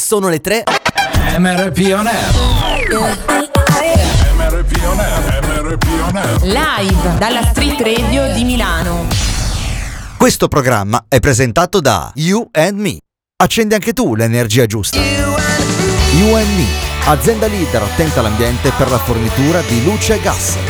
sono le tre. MRP On Air. MRP On Air, MRP On Air. Live dalla Street Radio di Milano. Questo programma è presentato da You and Me. Accendi anche tu l'energia giusta. You and Me, azienda leader attenta all'ambiente per la fornitura di luce e gas.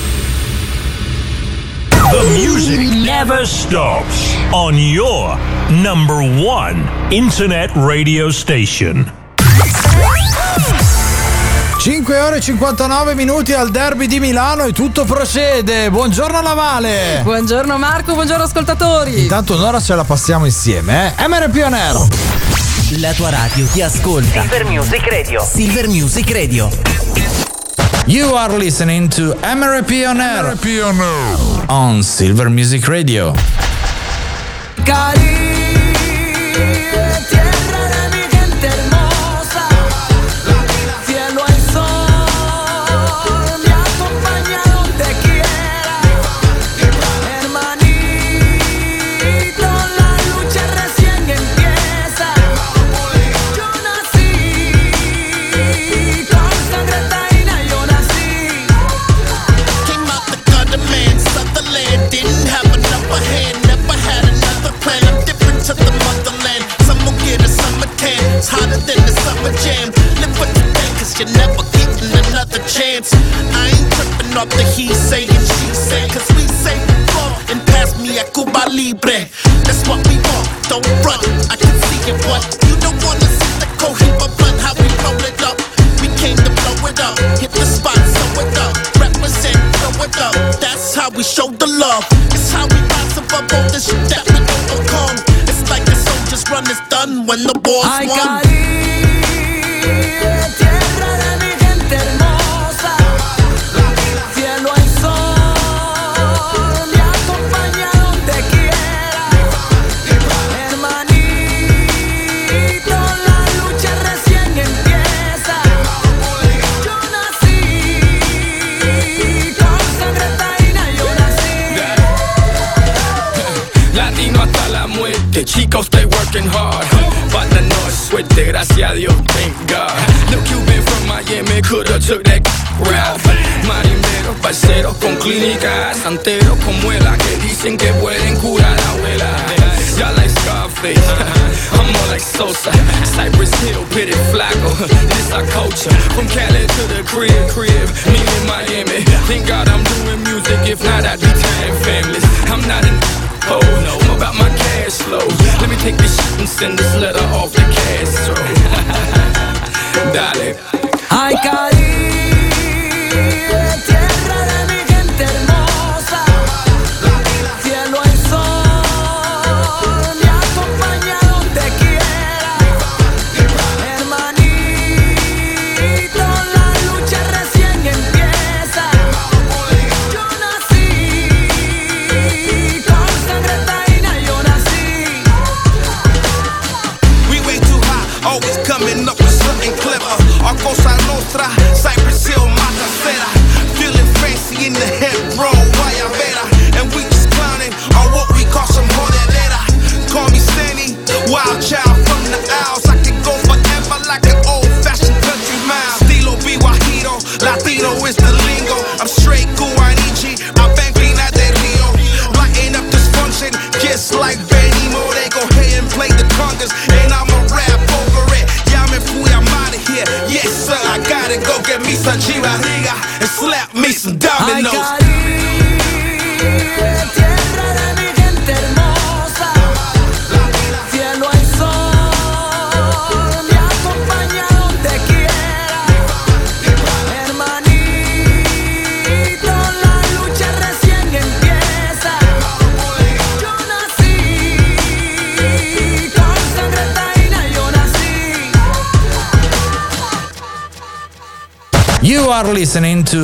The music never stops on your number one internet radio station. 5 ore e 59 minuti al derby di Milano e tutto procede. Buongiorno Navale. Buongiorno Marco, buongiorno ascoltatori. Intanto un'ora ce la passiamo insieme, eh? MRP On Air. La tua radio ti ascolta. Silver Music Radio. Silver Music Radio. You are listening to MRP On Air MRP On on Silver Music Radio. Off the he say and she say Cause we say fuck and pass me a Cuba Libre. That's what we want, don't run. I can see it what? You don't wanna see the Cohiba blunt How we roll it up. We came to blow it up. Hit the spot, sew it up. Represent, throw it up. That's how we show the love. It's how we rise above all this shit that we overcome. It's like the soldiers run is done when the war's Ay, won chicos, stay working hard. But the no suerte, gracias a Dios, thank God. The Cuban from Miami coulda took that route. Marineros, parceros con clínicas, santeros con muelas que dicen que pueden curar a abuela. Y'all like Scarface, I'm more like Sosa. Cypress Hill, pitted flaco. This our culture, from Cali to the crib, crib. Me in Miami, thank God I'm doing music. If not, I'd be tying families. I'm not an Oh no, I'm about my cash flow. Let me take this shit and send this letter off. Dale. Ay, Caribe,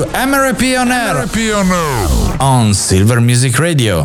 listening to MRP On Air MRP On Air. on Silver Music Radio.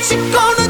What you're gonna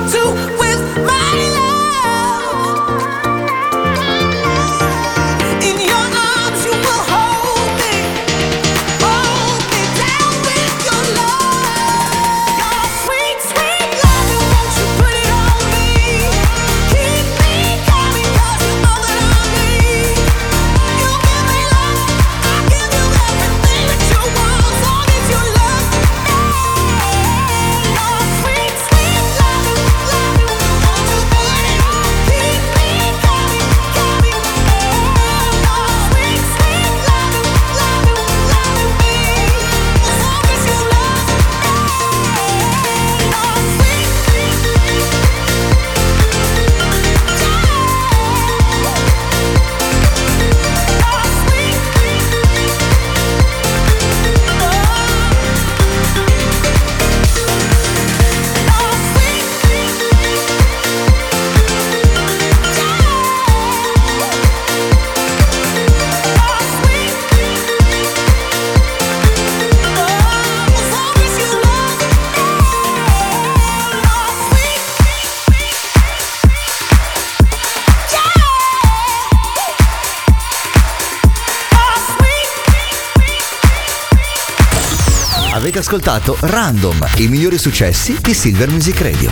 ascoltato Random, i migliori successi di Silver Music Radio.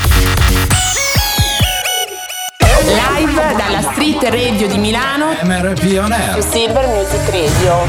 Live dalla Street Radio di Milano. MRP On Air. Silver Music Radio.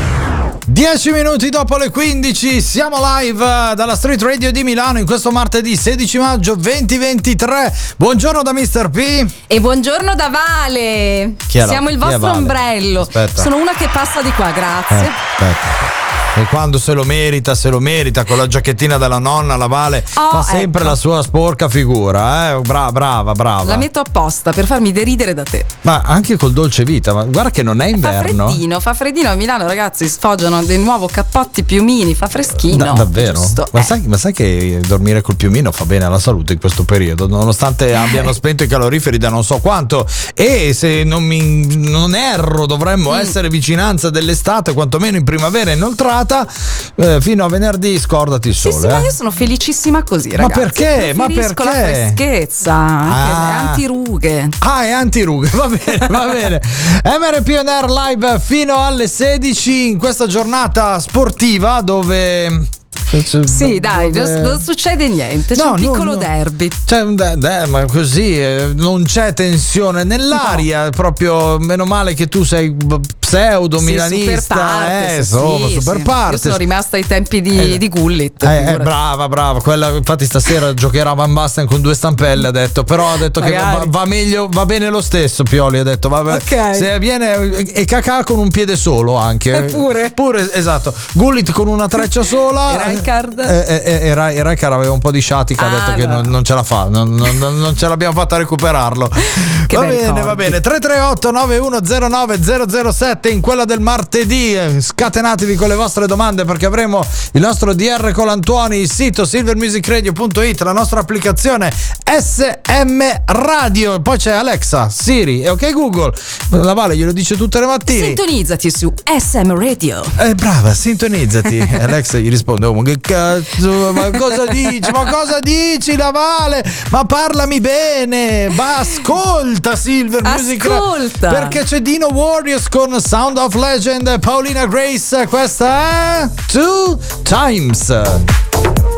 10 minuti dopo le 15 siamo live dalla Street Radio di Milano in questo martedì 16 maggio 2023. Buongiorno da Mr. P. E buongiorno da Vale. Chi è la- Siamo il chi è vostro Vale? ombrello. Aspetta. Sono una che passa di qua, grazie. Eh, aspetta. E quando se lo merita, se lo merita, con la giacchettina della nonna, la Vale Oh, fa sempre ecco. la sua sporca figura, eh? Bra- brava, brava. La metto apposta per farmi deridere da te. Ma anche col dolce vita, ma guarda che non è Fa inverno. freddino, fa freddino a Milano, ragazzi. Sfoggiano di nuovo cappotti piumini, fa freschino. Da- davvero? Ma, Eh. sai, ma sai che dormire col piumino fa bene alla salute in questo periodo, nonostante abbiano spento i caloriferi da non so quanto. E se non, mi, non erro, dovremmo Mm. essere vicinanza dell'estate, quantomeno in primavera inoltrata. Eh, fino a venerdì scordati il Sì, sole. sì, ma eh. io sono felicissima così, Ma ragazzi. perché? Ma Preferisco la perché? freschezza, Ah. antirughe. Ah, è antirughe, va bene, va bene. MRP On Air Live fino alle 16 in questa giornata sportiva dove Sì, dai, non, non succede niente. C'è No, un no, piccolo no. derby. C'è un de- de- ma così eh, non c'è tensione nell'aria. Proprio meno male che tu sei pseudo milanista. super parte, eh, sì, insomma, sì, super sì. parte. Io sono rimasta ai tempi di, Eh, di Gullit. Eh, eh, brava, brava. Quella, infatti, stasera giocherà Van Basten con due stampelle. Ha detto, però ha detto che va, va meglio, va bene lo stesso. Pioli ha detto, va bene. Ok. Se viene e cacà con un piede solo anche. Eppure. Pure, esatto. Gullit con una treccia sola. E Rijkaard? Eh, eh, eh, e Ra- e Rijkaard aveva un po' di sciatica. ha Ah, detto che no. non, non ce la fa. Non, non- non- ce l'abbiamo fatta a recuperarlo. Che va bene, ricordi. va bene. 338 9109 007 in quella del martedì. Eh, Scatenatevi con le vostre domande perché avremo il nostro DR Colantuoni, il sito silvermusicradio.it, la nostra applicazione SM Radio. Poi c'è Alexa, Siri e ok Google. La Vale glielo dice tutte le mattine. Sintonizzati su SM Radio. Eh, brava, sintonizzati. Alexa gli risponde: Oh, che cazzo? Ma cosa dici? Ma cosa dici, Navale? Ma parlami bene. Ma ascolta, Silver Music. Ascolta. Perché c'è Dino Warriors con Sound of Legend Paulina Grace. Questa è Two Times.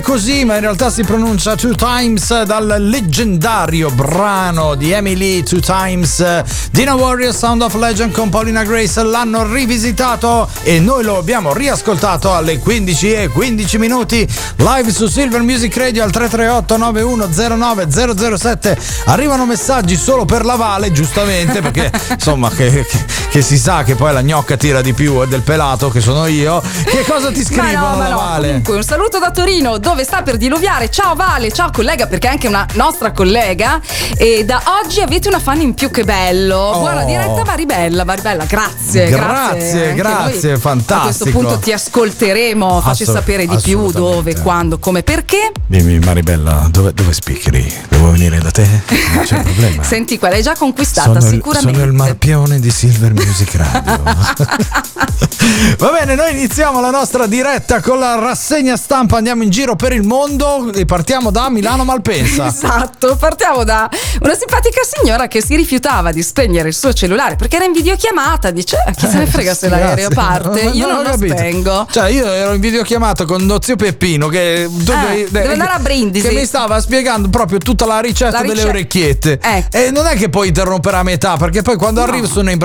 Scrive così, ma in realtà si pronuncia Two Times dal leggendario brano di Emily Two Times. Dina Warrior Sound of Legend con Paulina Grace l'hanno rivisitato e noi lo abbiamo riascoltato alle 15 e 15 minuti live su Silver Music Radio al 338 9109 007. Arrivano messaggi solo per la Vale, giustamente, perché insomma che, che- che si sa che poi la gnocca tira di più del pelato che sono io. Che cosa ti scrivono Ma no, ma no. Vale? Comunque, un saluto da Torino dove sta per diluviare. Ciao Vale, ciao collega, perché è anche una nostra collega. E da oggi avete una fan in più che bello. Buona diretta, Maribella. Maribella, grazie. Oh. Grazie, grazie, noi fantastico. A questo punto ti ascolteremo. Facci Assolut- sapere di più dove, quando, come, perché. Dimmi Maribella, dove, dove spicceri? Devo venire da te? Non c'è problema. Senti, quella è già conquistata, sono, il, sicuramente. sono il marpione di Silver Music Radio. Va bene, noi iniziamo la nostra diretta con la rassegna stampa, andiamo in giro per il mondo e partiamo da Milano Malpensa. Esatto, partiamo da una simpatica signora che si rifiutava di spegnere il suo cellulare perché era in videochiamata. Dice: "Eh, Chi se ne frega se l'aereo parte? Io non, ho lo capito. spengo. Cioè, io ero in videochiamata con lo zio Peppino che, tu- Eh, deve andare a Brindisi. che mi stava spiegando proprio tutta la ricetta La delle rice- orecchiette. Ecco. E non è che puoi interrompere a metà, perché poi quando arrivo sono in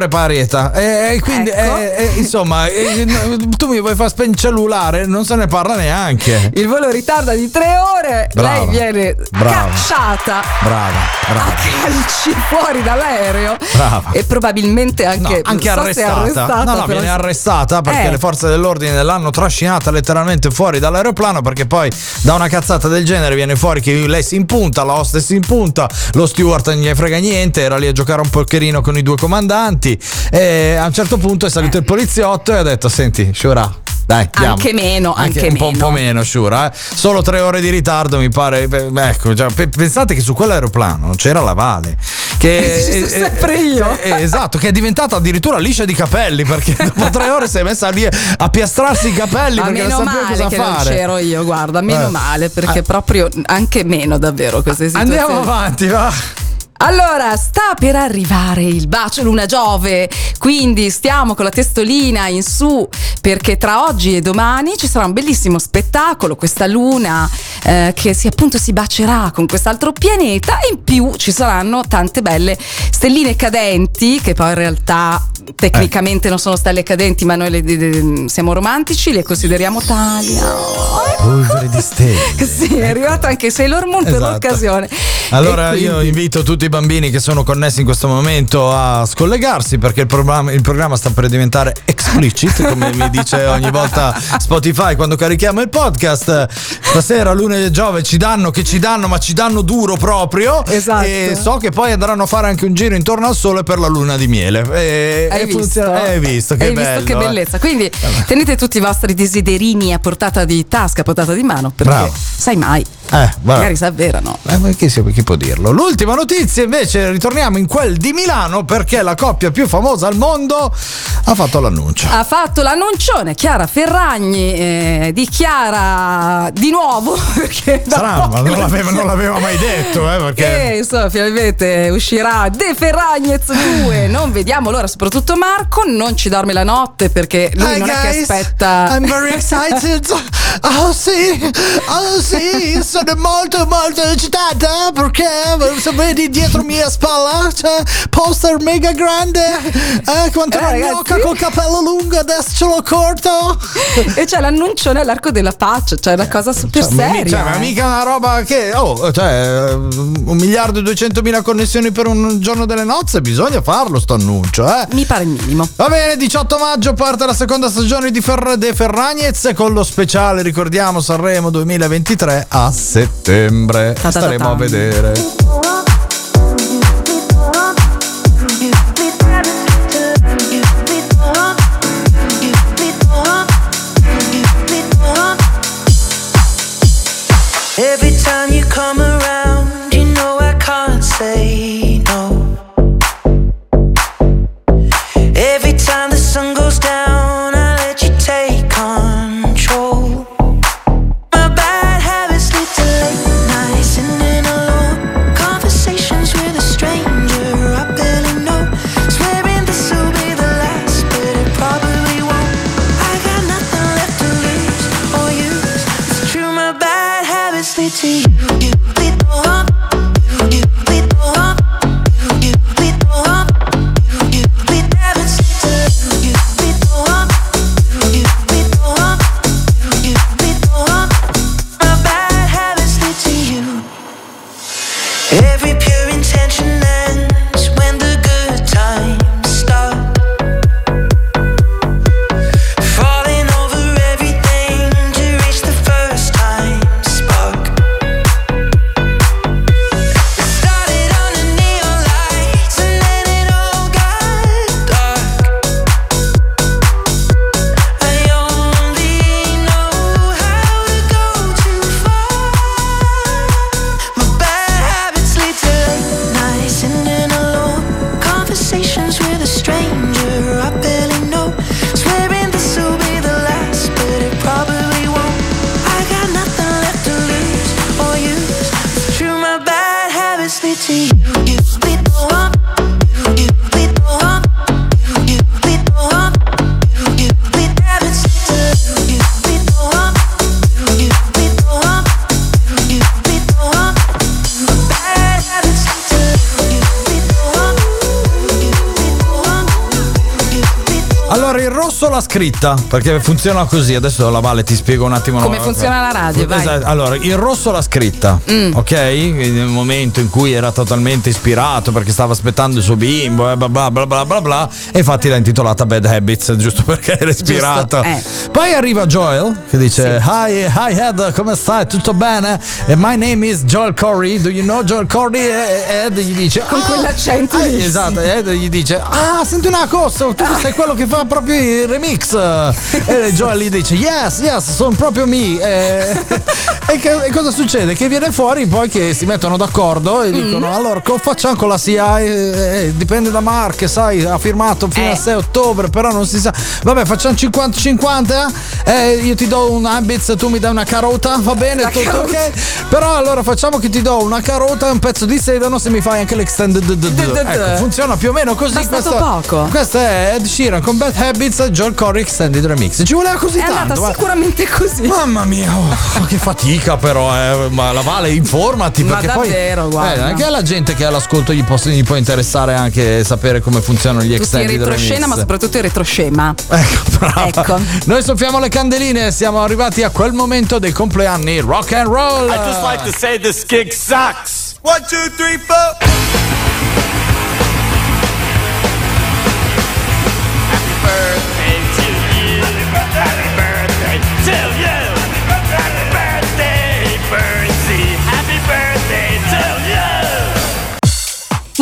prepareta. E, e quindi, Ecco. eh, eh, insomma, tu mi vuoi far spegnere il cellulare, non se ne parla neanche. Il volo ritarda di tre ore, Brava. lei viene Brava. cacciata Brava, brava. calci fuori dall'aereo Brava. e probabilmente anche, No, anche so arrestata. arrestata, No, no, viene arrestata perché Eh. le forze dell'ordine l'hanno trascinata letteralmente fuori dall'aeroplano perché poi da una cazzata del genere viene fuori che lei si impunta, la hostess si impunta, lo steward non gli frega niente, era lì a giocare un pocherino con i due comandanti e a un certo punto è salito il poliziotto e ha detto "Senti, Shura, dai, andiamo." Anche meno, anche un po', un meno. po' meno, Shura. eh. Solo tre ore di ritardo, mi pare. Ecco, cioè, pe- pensate che su quell'aeroplano c'era la Vale. Che, Sempre io. eh, esatto, che è diventata addirittura liscia di capelli perché dopo tre ore si è messa lì a piastrarsi i capelli Ma perché non meno sapeva male cosa che non fare. c'ero io, guarda, meno Eh. male perché Ah. proprio anche meno davvero queste situazioni. Andiamo avanti, va. Allora, sta per arrivare il bacio Luna Giove, quindi stiamo con la testolina in su perché tra oggi e domani ci sarà un bellissimo spettacolo, questa luna eh, che si appunto si bacerà con quest'altro pianeta. E in più ci saranno tante belle stelline cadenti che poi in realtà tecnicamente non sono stelle cadenti ma noi le- le- siamo romantici, le consideriamo tali. Polvere di stelle. Sì, è arrivata anche Sailor Moon per Esatto. l'occasione. Allora E io quindi- invito tutti i bambini che sono connessi in questo momento a scollegarsi perché il programma, il programma sta per diventare explicit, come mi dice ogni volta Spotify quando carichiamo il podcast. Stasera, lunedì e Giove ci danno che ci danno, ma ci danno duro proprio. Esatto. E so che poi andranno a fare anche un giro intorno al sole per la luna di miele. E, Hai e visto? Hai visto che Hai bello. visto che eh. bellezza. Quindi tenete tutti i vostri desiderini a portata di tasca, a portata di mano, perché Bravo. sai mai, Eh, magari si avverano. Eh, chi, chi può dirlo? L'ultima notizia invece ritorniamo in quel di Milano perché la coppia più famosa al mondo ha fatto l'annuncio. Ha fatto l'annuncione Chiara Ferragni, eh, dichiara di nuovo perché non l'aveva, non l'aveva mai detto, eh, perché... E insomma, finalmente uscirà De Ferragnez 2. Non vediamo l'ora, soprattutto Marco. Non ci dorme la notte perché lui Hi non è che guys, aspetta. I'm very excited. Oh sì, oh sì, sono molto molto eccitata perché se vedi dietro mia spalla c'è poster mega grande. Eh, quanto Eh, la ragazzi. gnocca col capello lungo, adesso ce l'ho corto. e c'è l'annuncione all'arco della pace, cioè una cosa super Cioè, seria. cioè, ma eh. mica una roba che. Oh, cioè, un miliardo e duecentomila connessioni per un giorno delle nozze, bisogna farlo sto annuncio, eh. Mi pare il minimo. Va bene, 18 maggio parte la seconda stagione di Fer- De Ferragnez con lo speciale, ricordiamo, Sanremo 2023 a settembre. Ta ta ta Staremo ta. a vedere. Scritta perché funziona così. Adesso la Vale ti spiego un attimo Come funziona la radio, vai. Esatto. Allora, il rosso l'ha scritta, Mm. ok? Nel momento in cui era totalmente ispirato perché stava aspettando il suo bimbo, e bla bla bla bla bla bla. E infatti l'ha intitolata Bad Habits, giusto perché era ispirato. eh. Poi arriva Joel che dice: Hi, hi Ed, come stai? Tutto bene? My name is Joel Corey. Do you know Joel Corey? E Ed gli dice: Con "Ah." quell'accento Eh, sì. Esatto, Ed gli dice: Ah, senti una cosa, tu sei quello che fa proprio il remix. E Joel gli dice: Yes, yes, sono proprio me. E, e che- e cosa succede? Che viene fuori poi che si mettono d'accordo e dicono: Allora, cosa facciamo con la CIA? Eh, eh, dipende da Mark, sai, ha firmato fino Eh. al 6 ottobre, però non si sa. Vabbè, facciamo 50-50. Eh, io ti do un Habits, tu mi dai una carota, va bene, tutto ok. Però allora facciamo che ti do una carota e un pezzo di sedano se mi fai anche l'extended. Ecco, funziona più o meno così. Questo, poco. questo è Ed Sheeran con Bad Habits e Joel Corey Extended Remix. Ci voleva così È andata tanto. ma- sicuramente così. Mamma mia, oh, che fatica però, eh. ma la Vale informati Ma perché davvero, poi guarda. eh, anche alla gente che è all'ascolto gli, posso- gli può interessare anche sapere come funzionano gli extended retroscena, ma remix. soprattutto retroscema. Ecco, brava. Ecco. Noi soffiamo le candeline, siamo arrivati a quel momento dei compleanni rock and roll. I just like to say this gig sucks. One, two, three, four. Happy birthday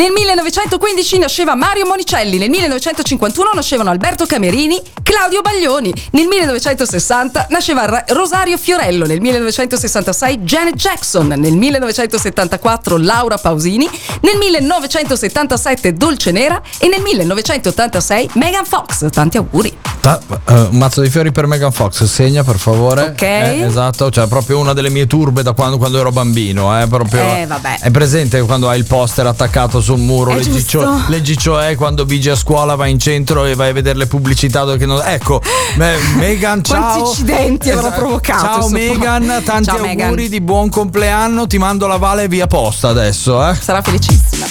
Nel 1915 nasceva Mario Monicelli, nel 1951 nascevano Alberto Camerini, Claudio Baglioni, nel 1960 nasceva Rosario Fiorello, nel 1966 Janet Jackson, nel 1974 Laura Pausini, nel 1977 Dolce Nera e nel 1986 Megan Fox. Tanti auguri. Ta- un mazzo di fiori per Megan Fox, segna per favore. Ok. Eh, esatto, cioè proprio una delle mie turbe da quando, quando ero bambino. Eh, proprio, Eh, vabbè. È presente quando hai il poster attaccato sul muro? È leggi, giusto. leggi cioè quando vigi a scuola, vai in centro e vai a vedere le pubblicità. Che non- ecco, me- Megan, ciao. Quanti incidenti avrà Esatto. provocato, Ciao. Megan, tanti Ciao, auguri Megan. di buon compleanno. Ti mando la vale via posta adesso. Eh. Sarà felicissima.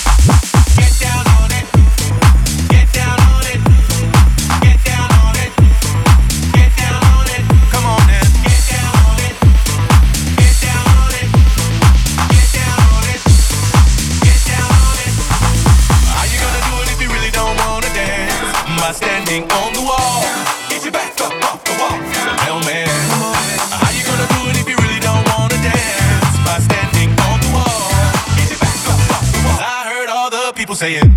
Saying.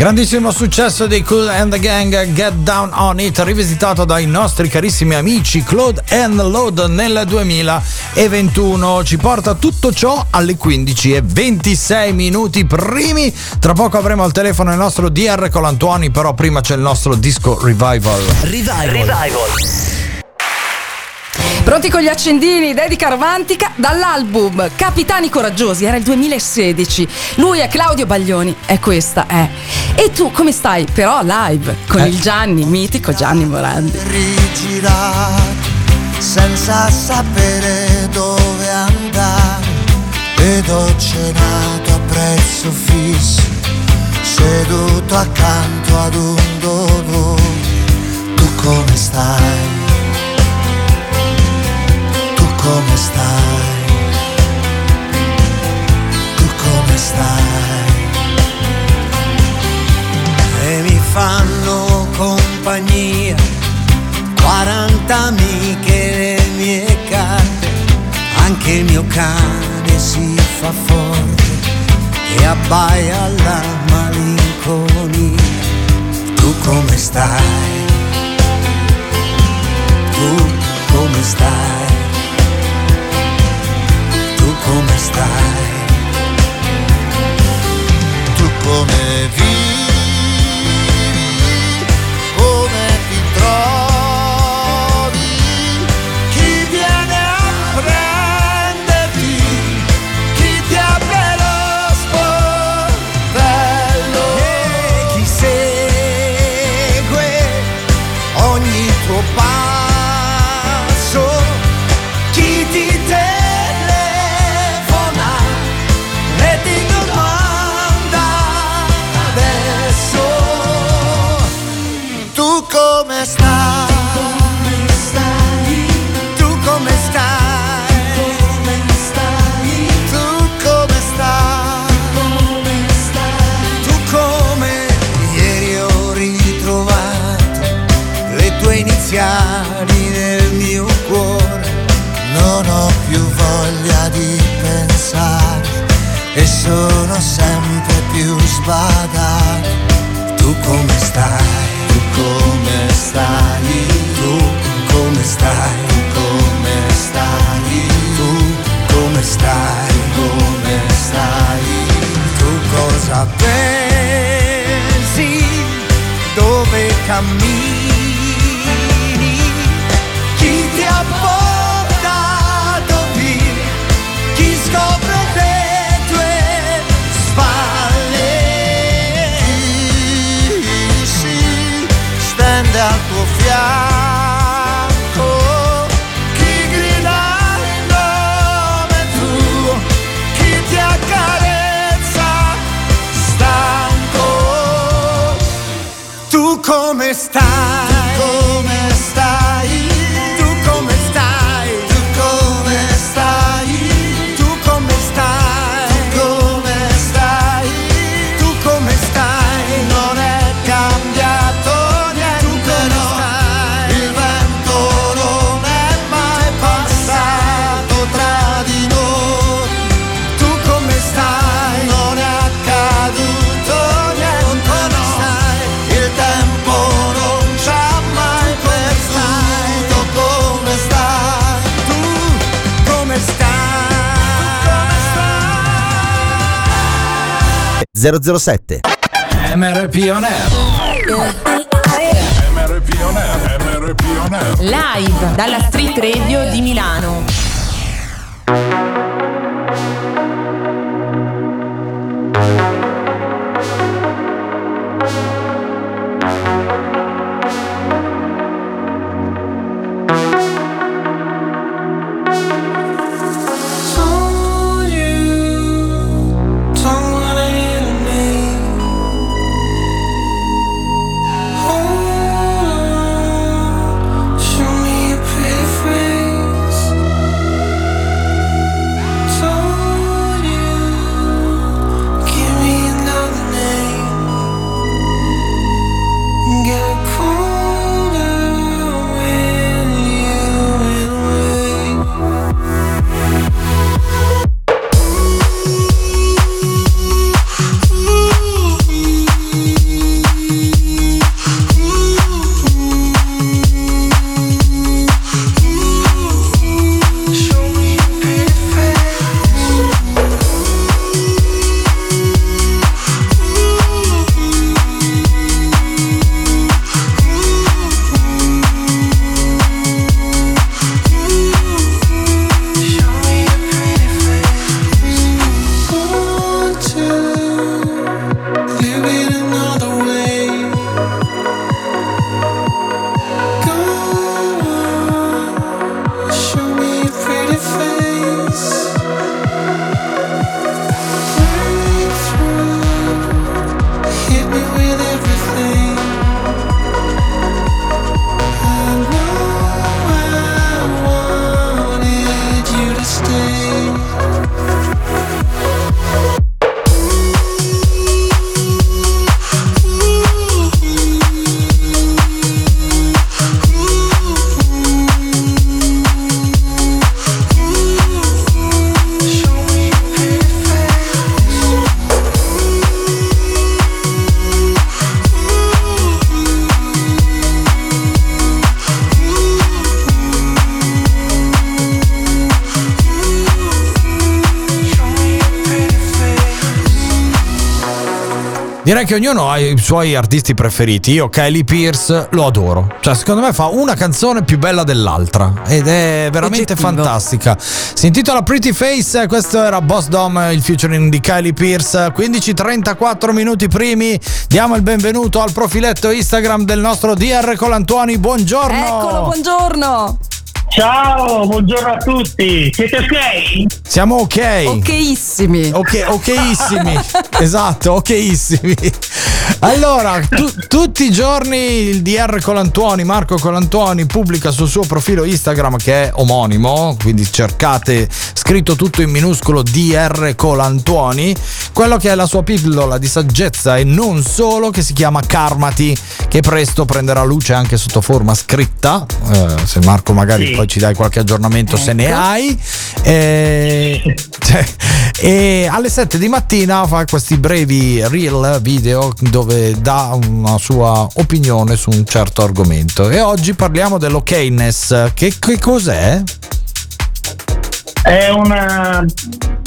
Grandissimo successo dei Cool and the Gang Get Down On It rivisitato dai nostri carissimi amici Claude and Load nel 2021 ci porta tutto ciò alle 15 e 26 minuti primi. Tra poco avremo al telefono il nostro DR Colantuoni però prima c'è il nostro disco Revival Pronti con gli accendini, dedica romantica dall'album Capitani Coraggiosi, era il 2016. Lui è Claudio Baglioni, e questa è. E tu come stai? Però live con Eh. il Gianni, mitico Gianni Morandi. rigirato senza sapere dove andare ed ho cenato a prezzo fisso seduto accanto ad un dolore tu come stai come stai tu come stai e mi fanno compagnia 40 amiche le mie carte, anche il mio cane si fa forte e abbaia alla malinconia. Tu come stai? Tu come stai? Tu come Tu come 007 MRP On Air MRP on air, MRP on air. Live dalla Street Radio di Milano. Direi che ognuno ha i suoi artisti preferiti. Io Kylie Pierce lo adoro. Cioè, secondo me fa una canzone più bella dell'altra ed è veramente Oggettivo. fantastica. Si intitola Pretty Face, questo era Boss Dom, il featuring di Kylie Pierce. 15:34 minuti primi. Diamo il benvenuto al profiletto Instagram del nostro DR Colantuoni. Buongiorno. Eccolo, buongiorno. Ciao, buongiorno a tutti. Siete ok? Siamo ok. Okissimi. Ok, okissimi. esatto, okissimi. Allora, tu- tutti i giorni il DR Colantuoni, Marco Colantuoni, pubblica sul suo profilo Instagram che è omonimo, quindi cercate scritto tutto in minuscolo DR Colantuoni, quello che è la sua pillola di saggezza e non solo, che si chiama Karmati, che presto prenderà luce anche sotto forma scritta. Eh, se Marco magari Sì. poi ci dai qualche aggiornamento se ne Ecco. hai. Eh, cioè, e alle 7 di mattina fa questi brevi reel video dove dà una sua opinione su un certo argomento. E oggi parliamo dell'okness. Che, che cos'è? È una-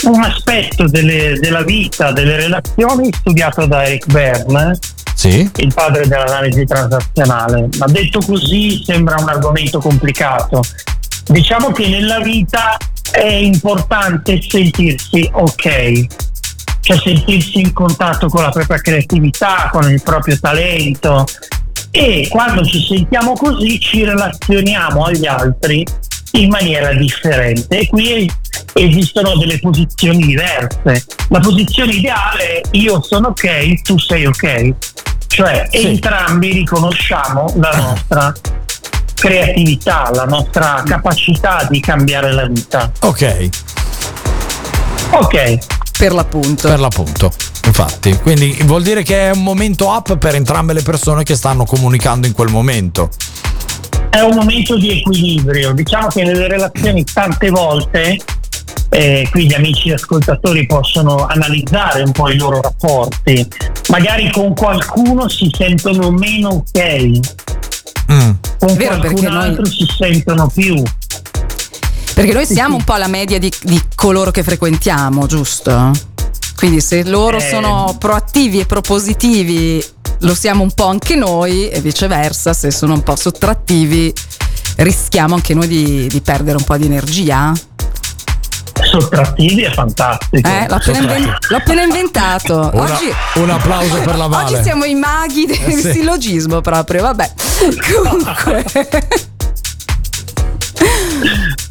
un aspetto delle- della vita, delle relazioni studiato da Eric Berne, Sì. il padre dell'analisi transazionale. Ma detto così sembra un argomento complicato. Diciamo che nella vita è importante sentirsi ok, cioè sentirsi in contatto con la propria creatività, con il proprio talento e quando ci sentiamo così ci relazioniamo agli altri in maniera differente e qui esistono delle posizioni diverse. La posizione ideale è io sono ok, tu sei ok, cioè Sì. entrambi riconosciamo la nostra creatività, la nostra capacità di cambiare la vita. Ok, Ok, Per l'appunto. per l'appunto. Infatti, quindi vuol dire che è un momento up per entrambe le persone che stanno comunicando in quel momento. è un momento di equilibrio. Diciamo che nelle relazioni tante volte, eh, qui gli amici ascoltatori possono analizzare un po' i loro rapporti, magari con qualcuno si sentono meno ok, Mm. con Vero, qualcun noi- altro si sentono più. Perché noi siamo un po' la media di, di coloro che frequentiamo, giusto? Quindi se loro Eh. sono proattivi e propositivi, lo siamo un po' anche noi e viceversa, se sono un po' sottrattivi, rischiamo anche noi di, di perdere un po' di energia. Sottrattivi è fantastico. Eh, l'ho, appena inven- l'ho appena inventato. Una- Oggi, un applauso per la Vale. Oggi siamo i maghi del Eh, sì. sillogismo proprio, vabbè. Comunque.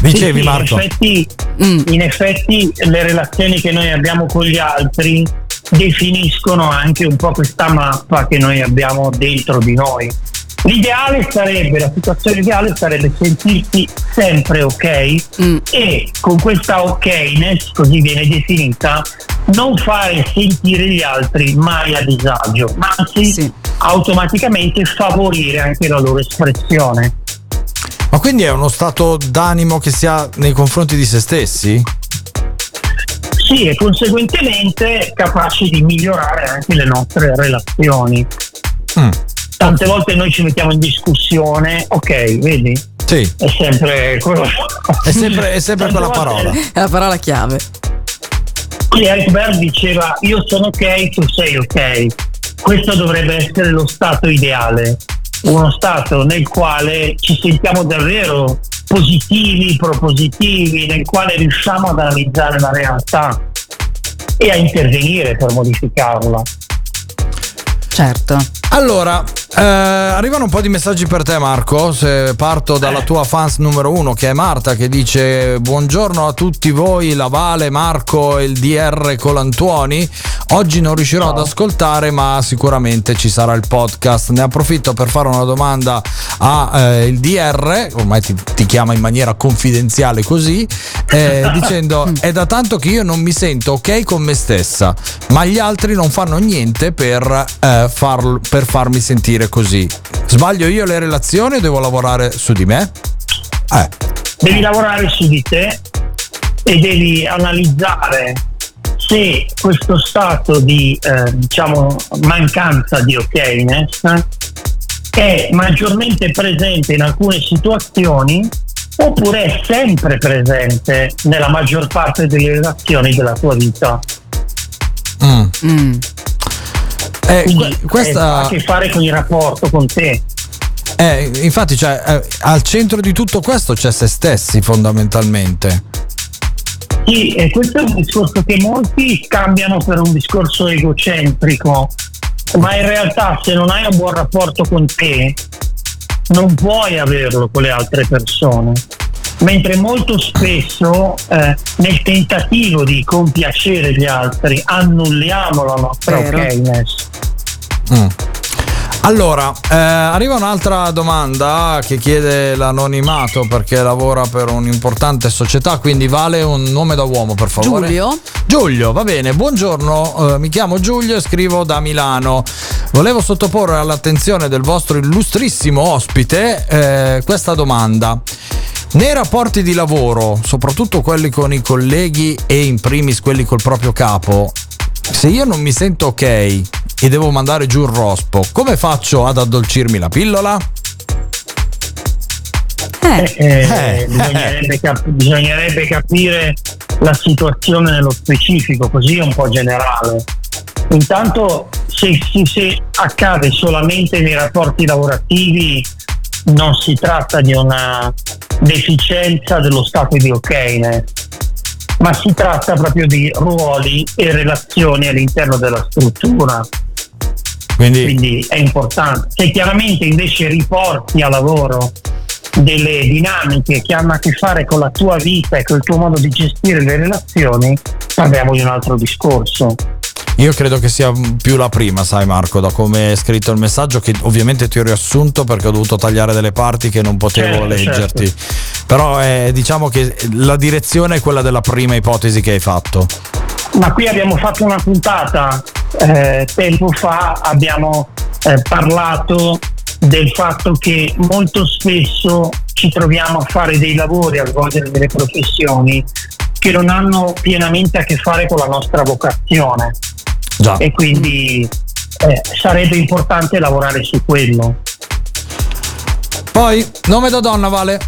Dicevi Sì, sì, Marco. In effetti, Mm. in effetti le relazioni che noi abbiamo con gli altri definiscono anche un po' questa mappa che noi abbiamo dentro di noi. L'ideale sarebbe, la situazione ideale sarebbe sentirsi sempre ok Mm. e con questa okness, così viene definita, non fare sentire gli altri mai a disagio, ma anzi Sì. automaticamente favorire anche la loro espressione. Ma quindi è uno stato d'animo che si ha nei confronti di se stessi? Sì, e conseguentemente capaci di migliorare anche le nostre relazioni. Mm. Tante volte noi ci mettiamo in discussione, ok, vedi? Sì, È sempre quello. è sempre, è sempre quella parola. È la parola chiave. Qui Eric Berne diceva io sono ok, tu sei ok. Questo dovrebbe essere lo stato ideale, uno stato nel quale ci sentiamo davvero positivi, propositivi, nel quale riusciamo ad analizzare la realtà e a intervenire per modificarla. Certo. Allora, eh, arrivano un po' di messaggi per te Marco, se parto dalla tua fans numero uno che è Marta che dice buongiorno a tutti voi, la Vale, Marco e il DR Colantuoni, oggi non riuscirò ad ascoltare ma sicuramente ci sarà il podcast, ne approfitto per fare una domanda al DR, ormai ti, ti chiama in maniera confidenziale così, eh, dicendo è da tanto che io non mi sento ok con me stessa, ma gli altri non fanno niente per, eh, farl- per farmi sentire così. Sbaglio io le relazioni o devo lavorare su di me? Eh, Devi lavorare su di te e devi analizzare se questo stato di eh, diciamo mancanza di okness è maggiormente presente in alcune situazioni oppure è sempre presente nella maggior parte delle relazioni della tua vita. Mm. Eh, Quindi que- questa- eh, ha a che fare con il rapporto con te. Eh, infatti, cioè, eh, al centro di tutto questo c'è se stessi fondamentalmente. Sì, e questo è un discorso che molti scambiano per un discorso egocentrico, ma in realtà se non hai un buon rapporto con te, non puoi averlo con le altre persone. Mentre molto spesso eh, nel tentativo di compiacere gli altri annulliamo la nostra Vero. okness. Mm. Allora, eh, arriva un'altra domanda che chiede l'anonimato perché lavora per un'importante società, quindi vale un nome da uomo per favore. Giulio? Giulio, va bene, buongiorno, eh, mi chiamo Giulio e scrivo da Milano. Volevo sottoporre all'attenzione del vostro illustrissimo ospite eh, questa domanda. Nei rapporti di lavoro, soprattutto quelli con i colleghi e in primis quelli col proprio capo, se io non mi sento ok e devo mandare giù il rospo, come faccio ad addolcirmi la pillola? Eh, eh, bisognerebbe, cap- bisognerebbe capire la situazione nello specifico, così è un po' generale. Intanto se, se- se accade solamente nei rapporti lavorativi non si tratta di una deficienza dello stato di okness, ma si tratta proprio di ruoli e relazioni all'interno della struttura. Quindi, è importante. Se chiaramente invece riporti a lavoro delle dinamiche che hanno a che fare con la tua vita e col tuo modo di gestire le relazioni, parliamo di un altro discorso. Io credo che sia più la prima, sai Marco, da come è scritto il messaggio, che ovviamente ti ho riassunto perché ho dovuto tagliare delle parti che non potevo Certo, leggerti. Però eh, diciamo che la direzione è quella della prima ipotesi che hai fatto. Ma qui abbiamo fatto una puntata eh, tempo fa, abbiamo eh, parlato del fatto che molto spesso ci troviamo a fare dei lavori, a svolgere delle professioni che non hanno pienamente a che fare con la nostra vocazione. E quindi eh, sarebbe importante lavorare su quello. Poi, nome da donna, Vale?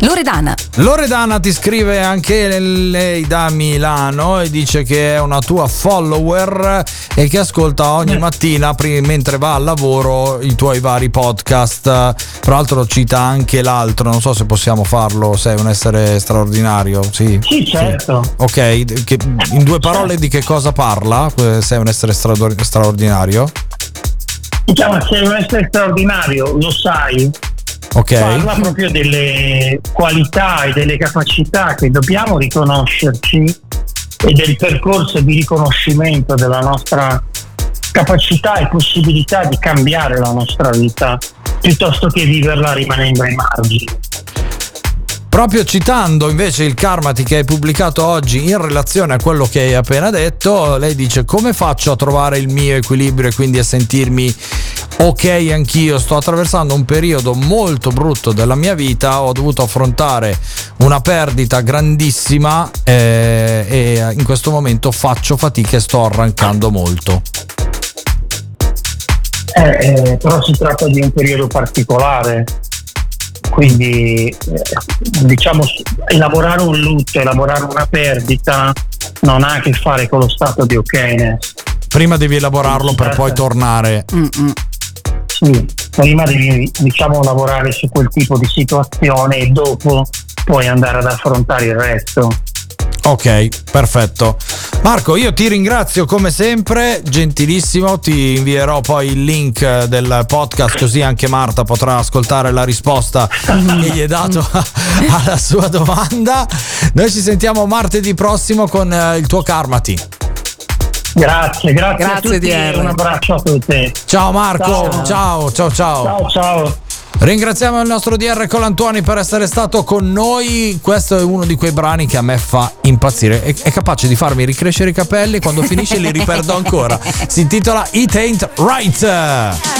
Loredana. Loredana ti scrive anche lei da Milano e dice che è una tua follower e che ascolta ogni mattina pri- mentre va al lavoro i tuoi vari podcast. Tra l'altro cita anche l'altro, non so se possiamo farlo, sei un essere straordinario. Sì, Sì, certo. Ok, che- in due parole di che cosa parla? Eh, Sei un essere straordinario? Si chiama Sei un essere straordinario, lo sai. Ok. Parla proprio delle qualità e delle capacità che dobbiamo riconoscerci e del percorso di riconoscimento della nostra capacità e possibilità di cambiare la nostra vita piuttosto che viverla rimanendo ai margini. Proprio citando invece il Karmati che hai pubblicato oggi in relazione a quello che hai appena detto, lei dice come faccio a trovare il mio equilibrio e quindi a sentirmi ok anch'io, sto attraversando un periodo molto brutto della mia vita, ho dovuto affrontare una perdita grandissima eh, e in questo momento faccio fatica e sto arrancando molto. Eh, eh, però si tratta di un periodo particolare, quindi eh, diciamo elaborare un lutto, elaborare una perdita non ha a che fare con lo stato di okness. Prima devi elaborarlo per poi tornare. Sì, prima devi diciamo lavorare su quel tipo di situazione e dopo puoi andare ad affrontare il resto. Ok, perfetto. Marco, io ti ringrazio come sempre, gentilissimo, ti invierò poi il link del podcast così anche Marta potrà ascoltare la risposta che gli hai dato alla sua domanda. Noi ci sentiamo martedì prossimo con eh, il tuo Karmati. Grazie, grazie, a Grazie, tutti DR. un abbraccio a tutti. Ciao Marco, ciao, ciao, ciao. Ciao, ciao. Ringraziamo il nostro DR Colantuoni per essere stato con noi. Questo è uno di quei brani che a me fa impazzire. È, è capace di farmi ricrescere i capelli. Quando finisce li riperdo ancora. Si intitola It Ain't Right.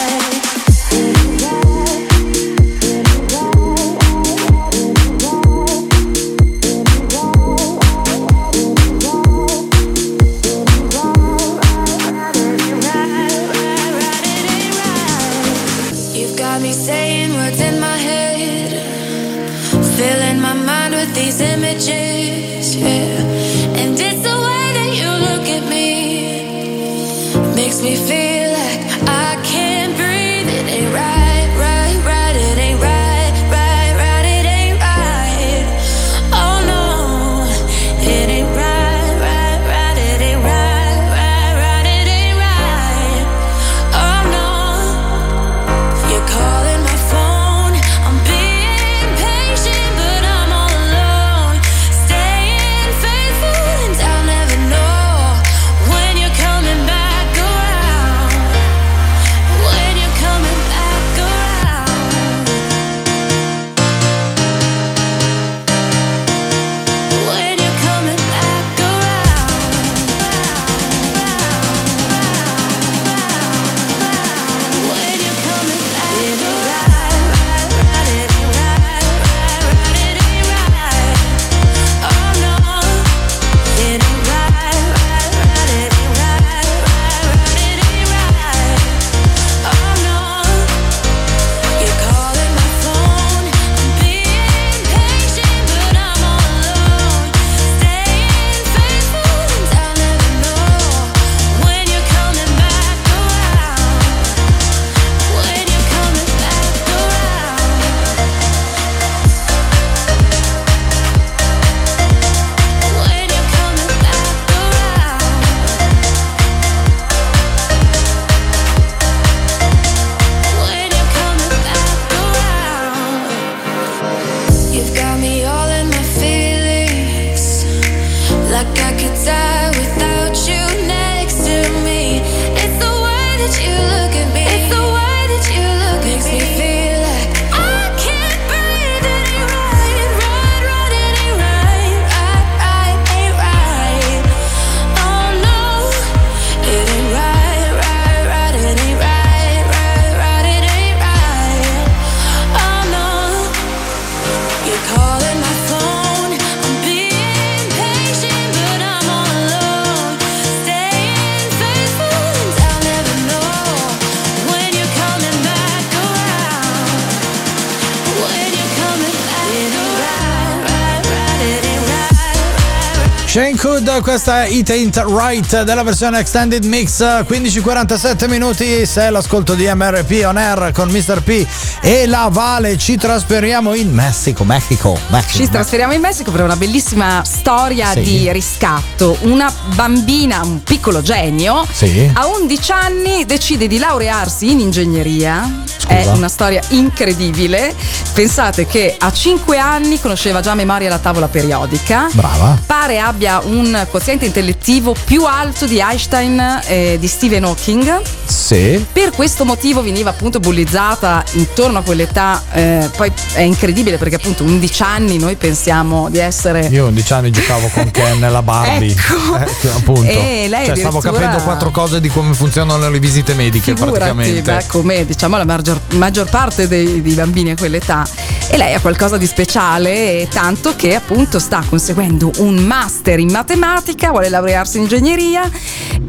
Questa è It Ain't Right della versione Extended Mix 15-47 minuti se l'ascolto di MRP On Air con Mr. P e la Vale ci trasferiamo in Messico Mexico, Mexico. Ci trasferiamo in Messico per una bellissima storia Sì. di riscatto. Una bambina, un piccolo genio, Sì. a 11 anni decide di laurearsi in ingegneria. È una storia incredibile. Pensate che a 5 anni conosceva già a memoria la tavola periodica. Brava. Pare abbia un quoziente intellettivo più alto di Einstein e di Stephen Hawking. Sì. Per questo motivo veniva appunto bullizzata intorno a quell'età, eh, poi è incredibile perché appunto 11 anni noi pensiamo di essere... Io a 11 anni giocavo con Ken e la Barbie. Ecco. Eh, appunto. E lei cioè, stavo capendo quattro cose di come funzionano le visite mediche Figurati, praticamente. beh, come diciamo la maggior, maggior parte dei, dei bambini a quell'età. E lei ha qualcosa di speciale, tanto che appunto sta conseguendo un master in matematica, vuole laurearsi in ingegneria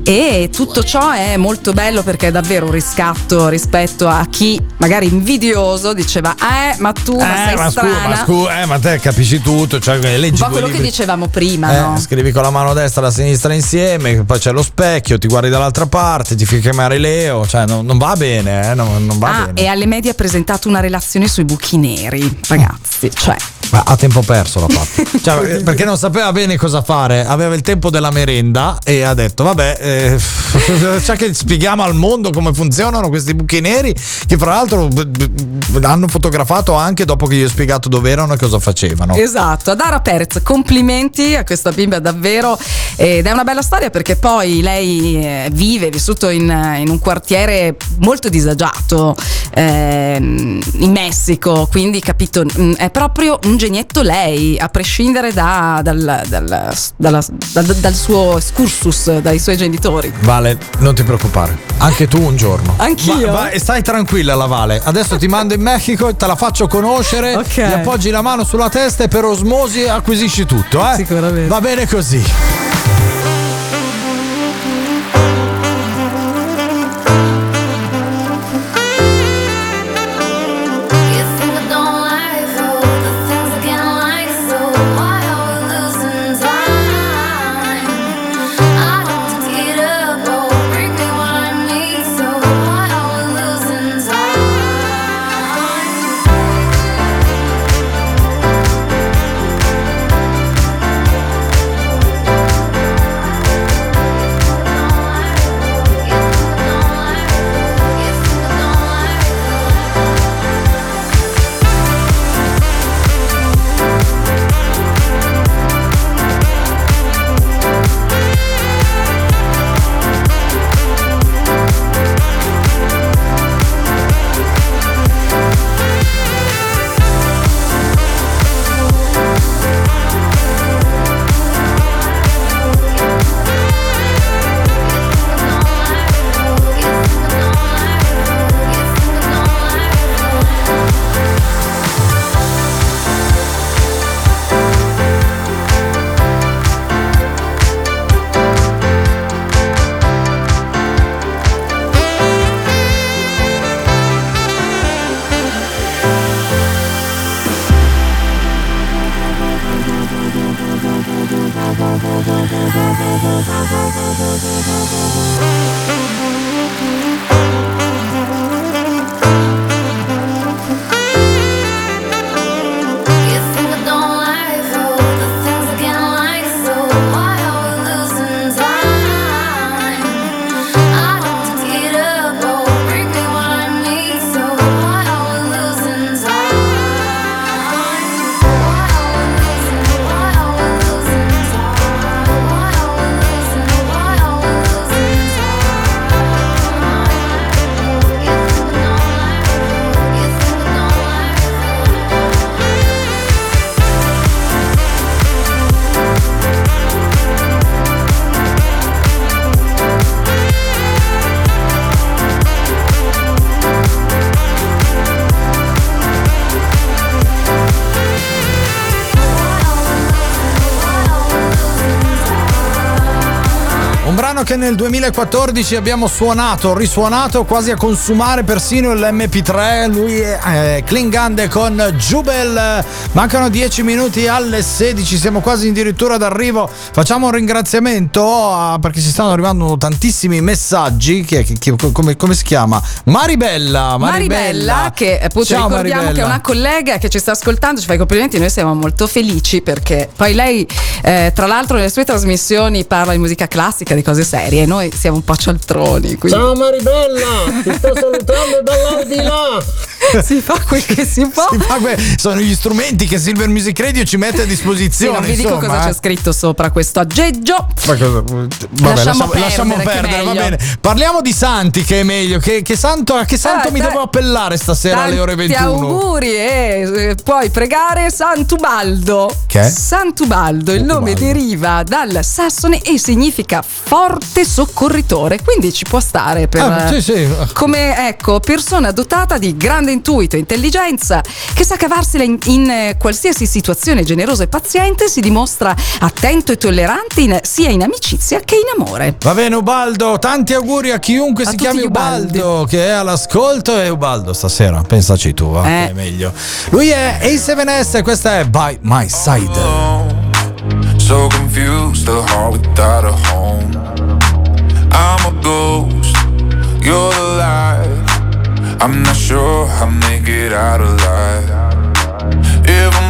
e tutto ciò è molto bello perché è davvero un riscatto rispetto a chi magari invidioso diceva eh ma tu ma sei Eh, ma, scu- strana. ma, scu- eh, ma te capisci tutto, cioè leggi un po' due quello che libri- dicevamo prima, Eh, no? Scrivi con la mano destra e la sinistra insieme, poi c'è lo specchio, ti guardi dall'altra parte, ti fai chiamare Leo, cioè non, non va bene, eh, non, non va Ah, bene. e alle medie ha presentato una relazione sui buchi neri, ragazzi, cioè a tempo perso l'ha fatto. Cioè, perché non sapeva bene cosa fare, aveva il tempo della merenda e ha detto: Vabbè, eh, cioè che spieghiamo al mondo come funzionano questi buchi neri, che fra l'altro hanno fotografato anche dopo che gli ho spiegato dove erano e cosa facevano. Esatto, Adara Perez, complimenti a questa bimba davvero ed è una bella storia perché poi lei eh, vive, è vissuto in, in un quartiere molto disagiato ehm, in Messico, quindi capito, mm, è proprio un genietto lei, a prescindere da- dal, dal- dalla- dal- dal suo excursus, dai suoi genitori. Vale, non ti preoccupare, anche tu un giorno. Anch'io? Va- e stai tranquilla, la Vale. Adesso ti mando in Messico e te la faccio conoscere. Ok. Gli appoggi la mano sulla testa e per osmosi acquisisci tutto, eh? Sicuramente. Va bene così. Nel 2014 abbiamo suonato, risuonato, quasi a consumare persino l'MP3. Lui è eh, Klingande con Jubel. Mancano 10 minuti alle 16, siamo quasi addirittura d'arrivo. Facciamo un ringraziamento a- perché ci stanno arrivando tantissimi messaggi. Chi è- chi- chi- come, come si chiama? Maribella. Maribella, che appunto Ciao, ricordiamo Maribella. che è una collega che ci sta ascoltando, ci fa i complimenti, noi siamo molto felici perché poi lei eh, tra l'altro nelle sue trasmissioni parla di musica classica, di cose serie, e noi siamo un po' cialtroni. quindi- Ciao Maribella, ti sto salutando dall'aldilà. si fa quel che si può. Si fa que- sono gli strumenti che Silver Music Radio ci mette a Sì, disposizione. non vi dico insomma, cosa eh. c'è scritto sopra questo aggeggio. Ma cosa- Vabbè, Lasciamo lasciamo, lasciamo perdere, che perdere, va bene. Parliamo di Santi, che è meglio. Che, che santo, a che santo Ah, mi dai. devo appellare stasera alle ore Tanti 21? auguri e eh, puoi pregare Sant'Ubaldo. Che è? Sant'Ubaldo, il nome deriva dal sassone e significa forte soccorritore, quindi ci può stare per Ah, sì, sì. come ecco, persona dotata di grande intuito e intelligenza che sa cavarsela in, in, eh, qualsiasi situazione generosa e paziente, si dimostra attento e tollerante in- sia in amicizia che in amore. Va bene Ubaldo, tanti auguri a chiunque A si chiami. Ubaldo che è all'ascolto e Ubaldo stasera, pensaci tu, va, Eh. che è meglio. Lui è A7S e questa è By My Side. So confused, a heart without a home. I'm a ghost, you're the light. I'm not sure I'll make it out alive. If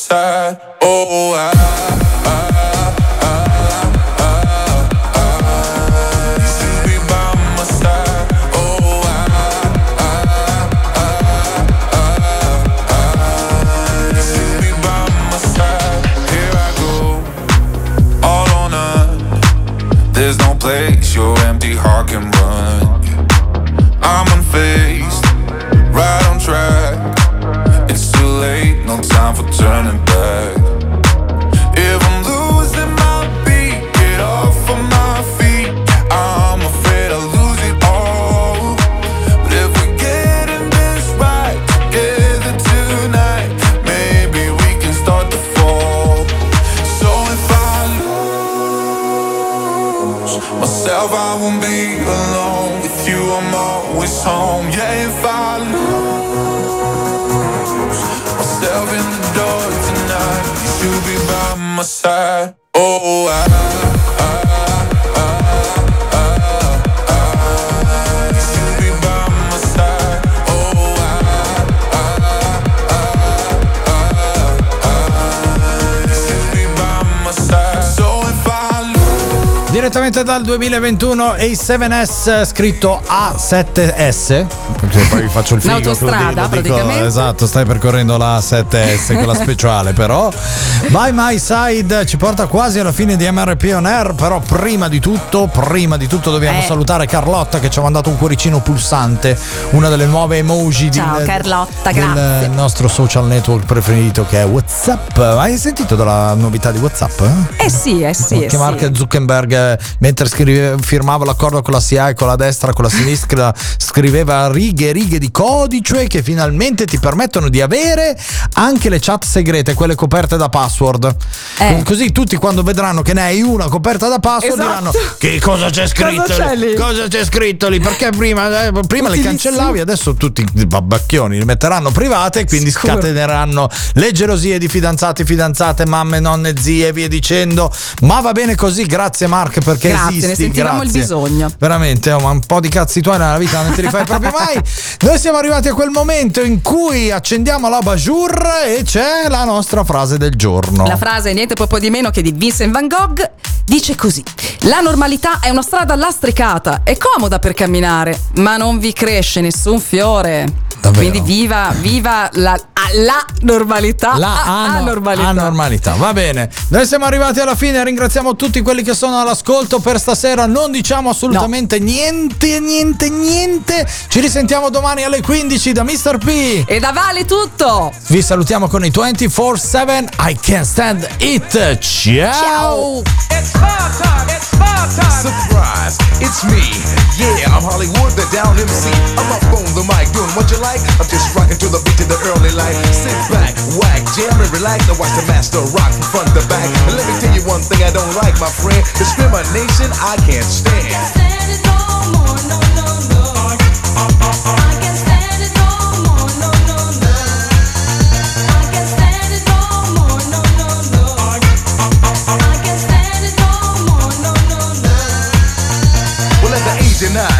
side. Direttamente dal 2021 A7S scritto A7S perché poi faccio il figo lo dico, praticamente. esatto stai percorrendo la A7S quella speciale però By My Side ci porta quasi alla fine di MRP On Air però prima di tutto prima di tutto dobbiamo Eh. salutare Carlotta che ci ha mandato un cuoricino pulsante una delle nuove emoji Ciao, del, Carlotta, del grazie. nostro social network preferito che è Whatsapp hai sentito della novità di Whatsapp? eh? Eh sì, eh sì. eh che Mark sì. Zuckerberg eh, mentre scrive- firmava l'accordo con la CIA con la destra con la sinistra scriveva righe e righe di codice che finalmente ti permettono di avere anche le chat segrete quelle coperte da password Eh. così tutti quando vedranno che ne hai una coperta da password Esatto. diranno che cosa c'è scritto Cosa c'è lì?" Cosa c'è scritto lì perché prima, eh, prima le cancellavi adesso tutti i babbacchioni le metteranno private e quindi Sicuro. scateneranno le gelosie di fidanzati fidanzate mamme nonne zie e via dicendo ma va bene così grazie Mark perché Grazie, esisti ne sentivamo il grazie. bisogno. veramente oh, ma un po' di cazzi tuoi nella vita non te li fai proprio mai noi siamo arrivati a quel momento in cui accendiamo la bajour e c'è la nostra frase del giorno La frase niente proprio di meno che di Vincent Van Gogh dice così: La normalità è una strada lastricata, è comoda per camminare, ma non vi cresce nessun fiore. Davvero? Quindi viva, viva la, la normalità. La ano- anormalità. anormalità. Va bene. Noi siamo arrivati alla fine. Ringraziamo tutti quelli che sono all'ascolto per stasera. Non diciamo assolutamente niente, niente, niente. Ci risentiamo domani alle 15 da Mr. P. E da Vale tutto. Vi salutiamo con i 24-7 I Can't Stand It. Ciao. Surprise, it's me. Yeah, I'm Hollywood, the down MC. I'm up on the mic doing what you like. I'm just rocking to the beat to the early light. Sit back, whack, jam and relax. I watch the master rock from front to back. And let me tell you one thing I don't like, my friend. Discrimination, I can't stand. Well, at the age of nine,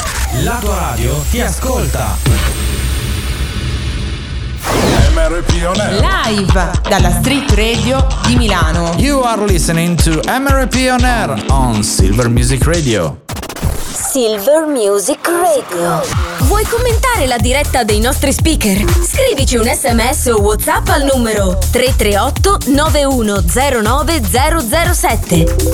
La tua radio ti ascolta. MRP On Air. Live dalla Street Radio di Milano. You are listening to MRP On Air on Silver Music Radio. Silver Music Radio. Vuoi commentare la diretta dei nostri speaker? Scrivici un sms o whatsapp al numero 338 9109007